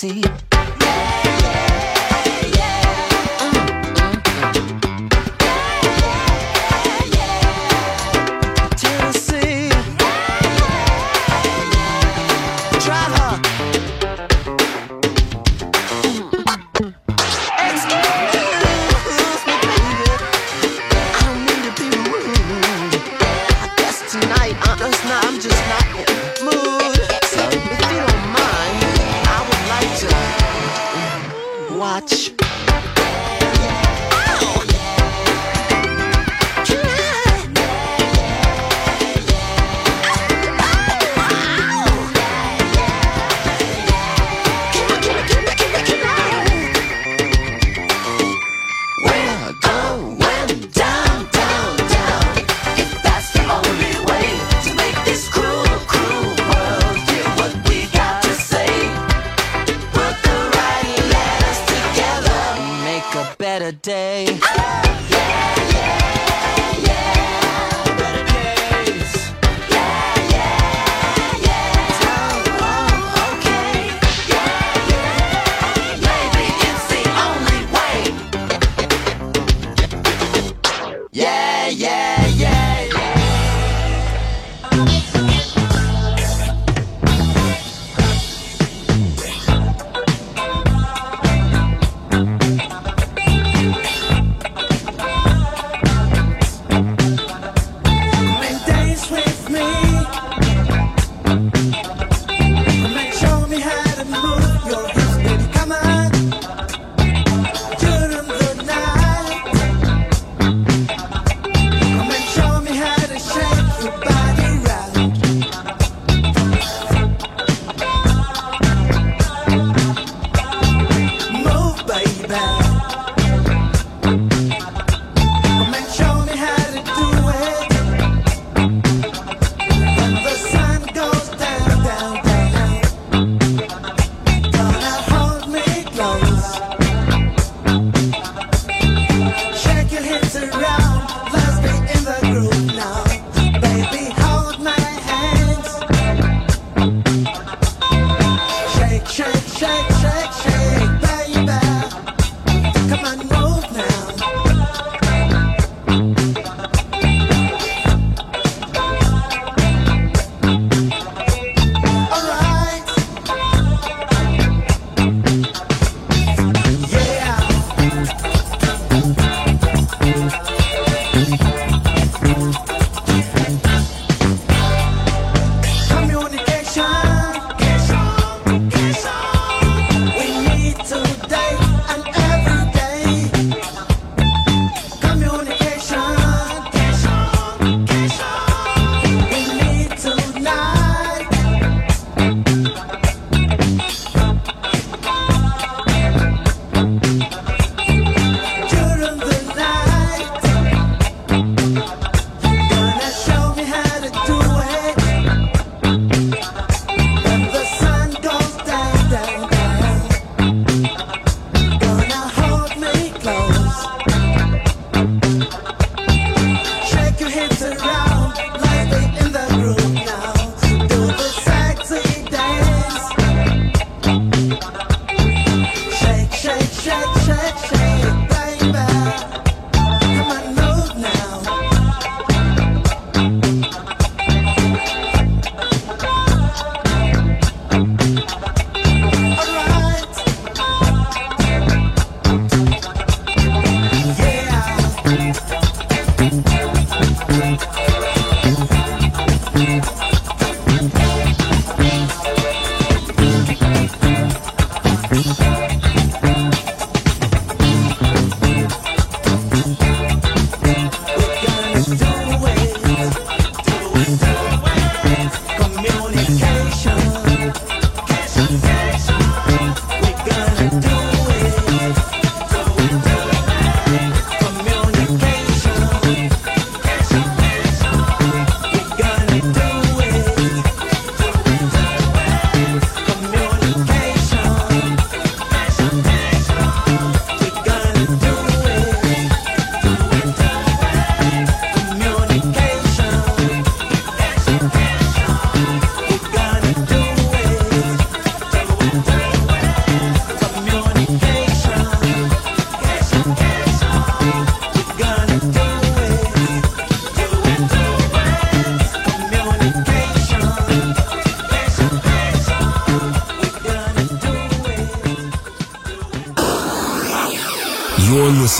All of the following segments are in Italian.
see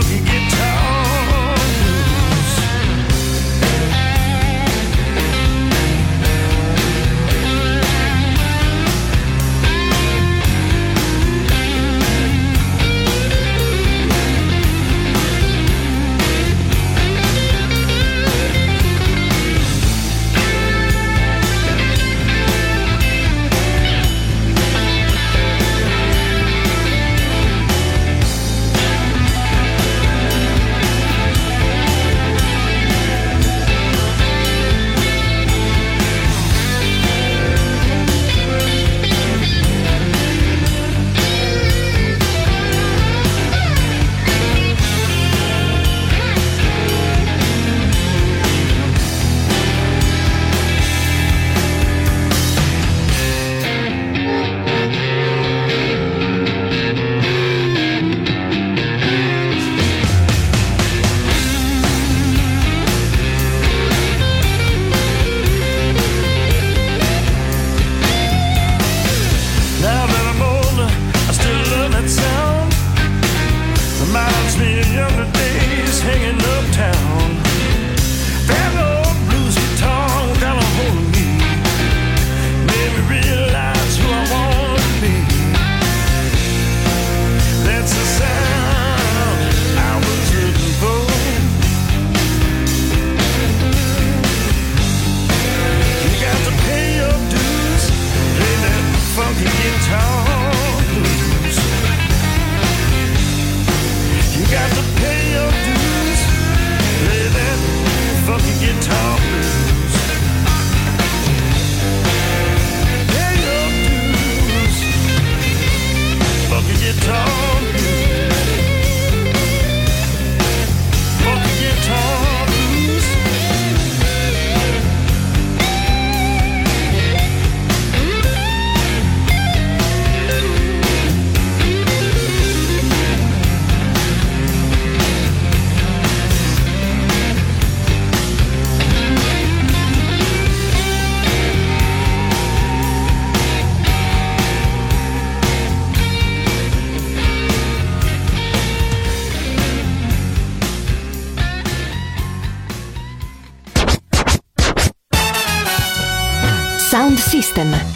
forget.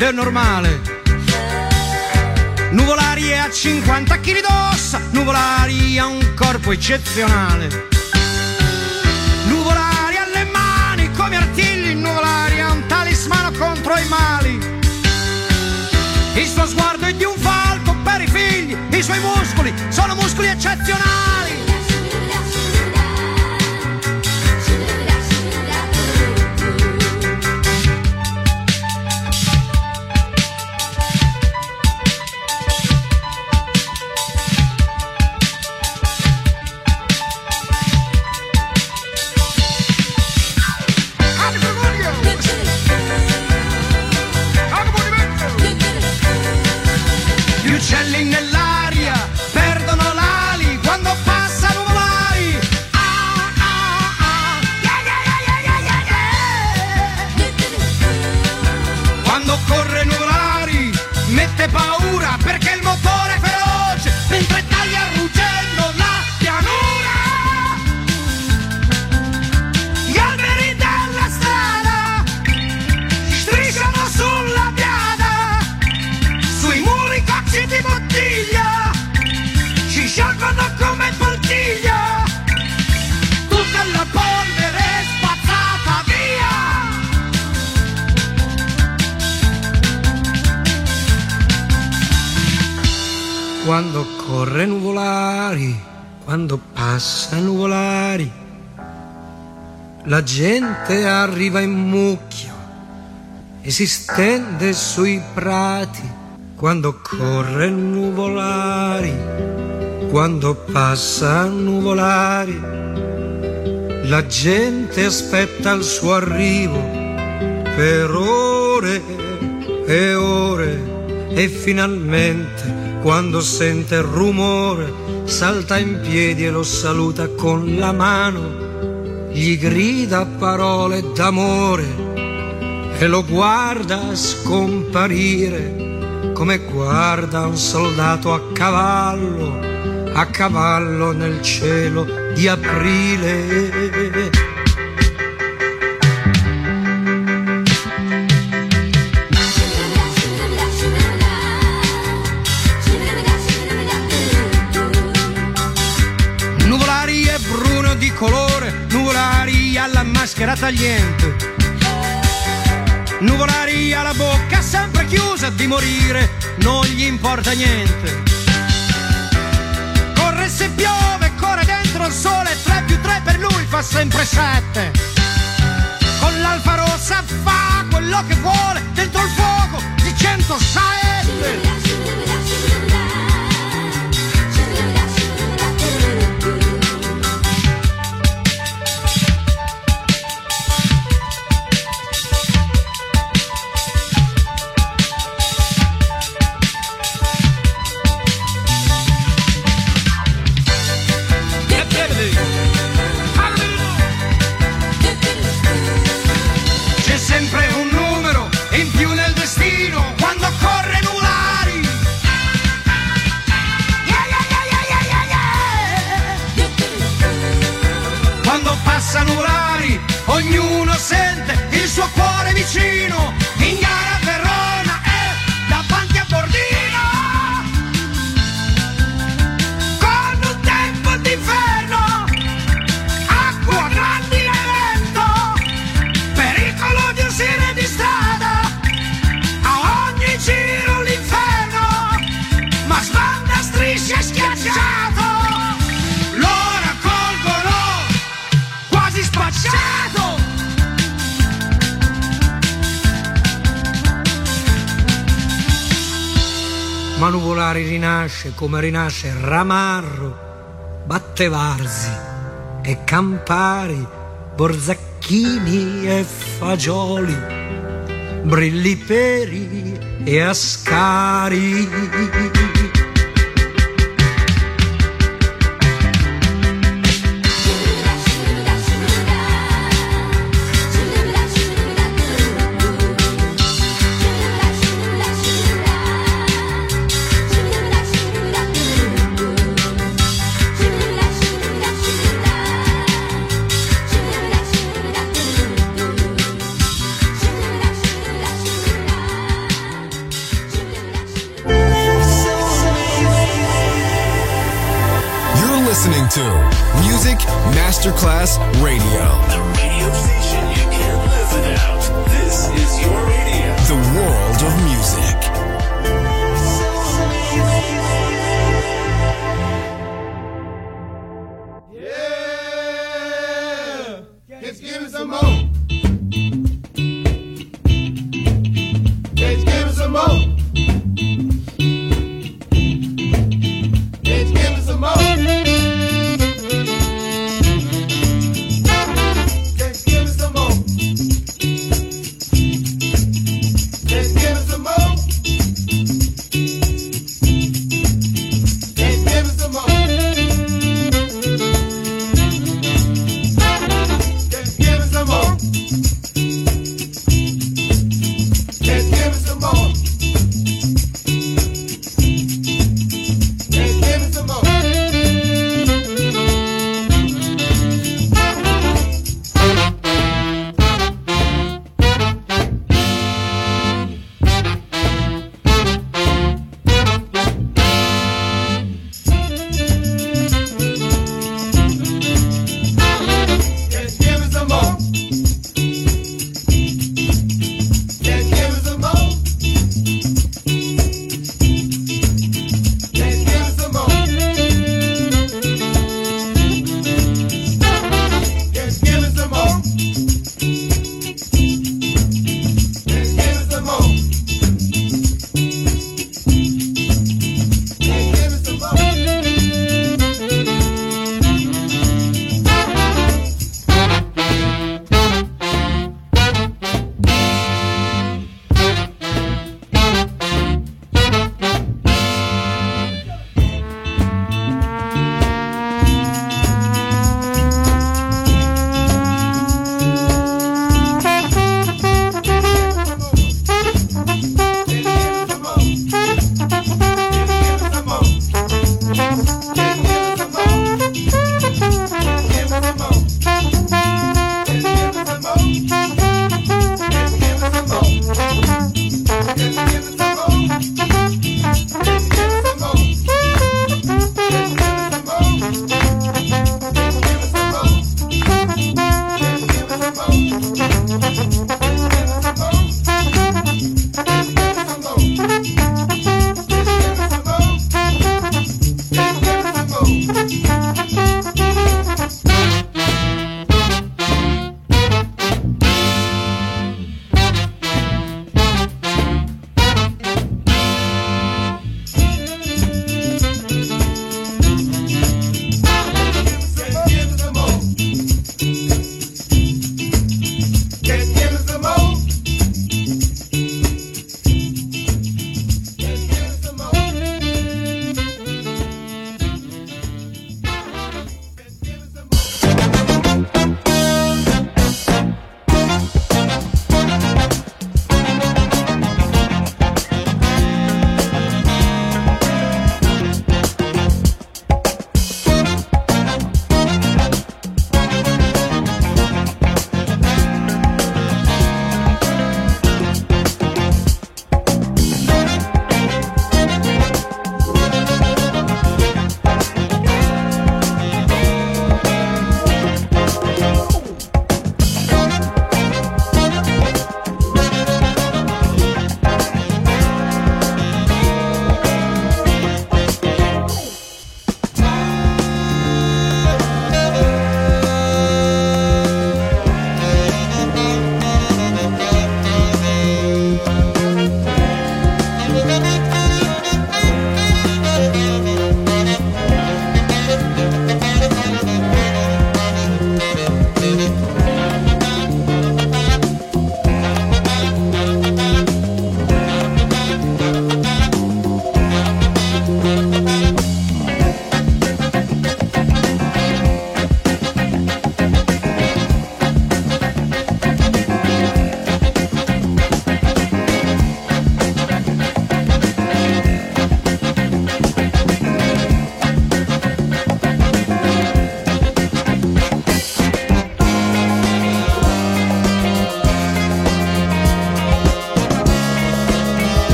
del normale. Nuvolari a 50 kg d'ossa, Nuvolari ha un corpo eccezionale. Nuvolari ha le mani come artigli, Nuvolari ha un talismano contro i mali. Il suo sguardo è di un falco per i figli, i suoi muscoli sono muscoli eccezionali. Quando passa nuvolari, la gente arriva in mucchio e si stende sui prati quando corre nuvolari, quando passa nuvolari. La gente aspetta il suo arrivo per ore e ore e finalmente quando sente il rumore salta in piedi e lo saluta con la mano, gli grida parole d'amore e lo guarda scomparire come guarda un soldato a cavallo, a cavallo nel cielo di aprile. Maschera tagliente. Nuvolari ha la bocca sempre chiusa di morire, non gli importa niente. Corre se piove, corre dentro il sole, 3 più 3 per lui fa sempre 7. Con l'alfa rossa fa quello che vuole, dentro il fuoco di 107. Come rinasce Ramarro, Battevarsi e Campari, Borzacchini e Fagioli, Brilliperi e Ascari. Yes.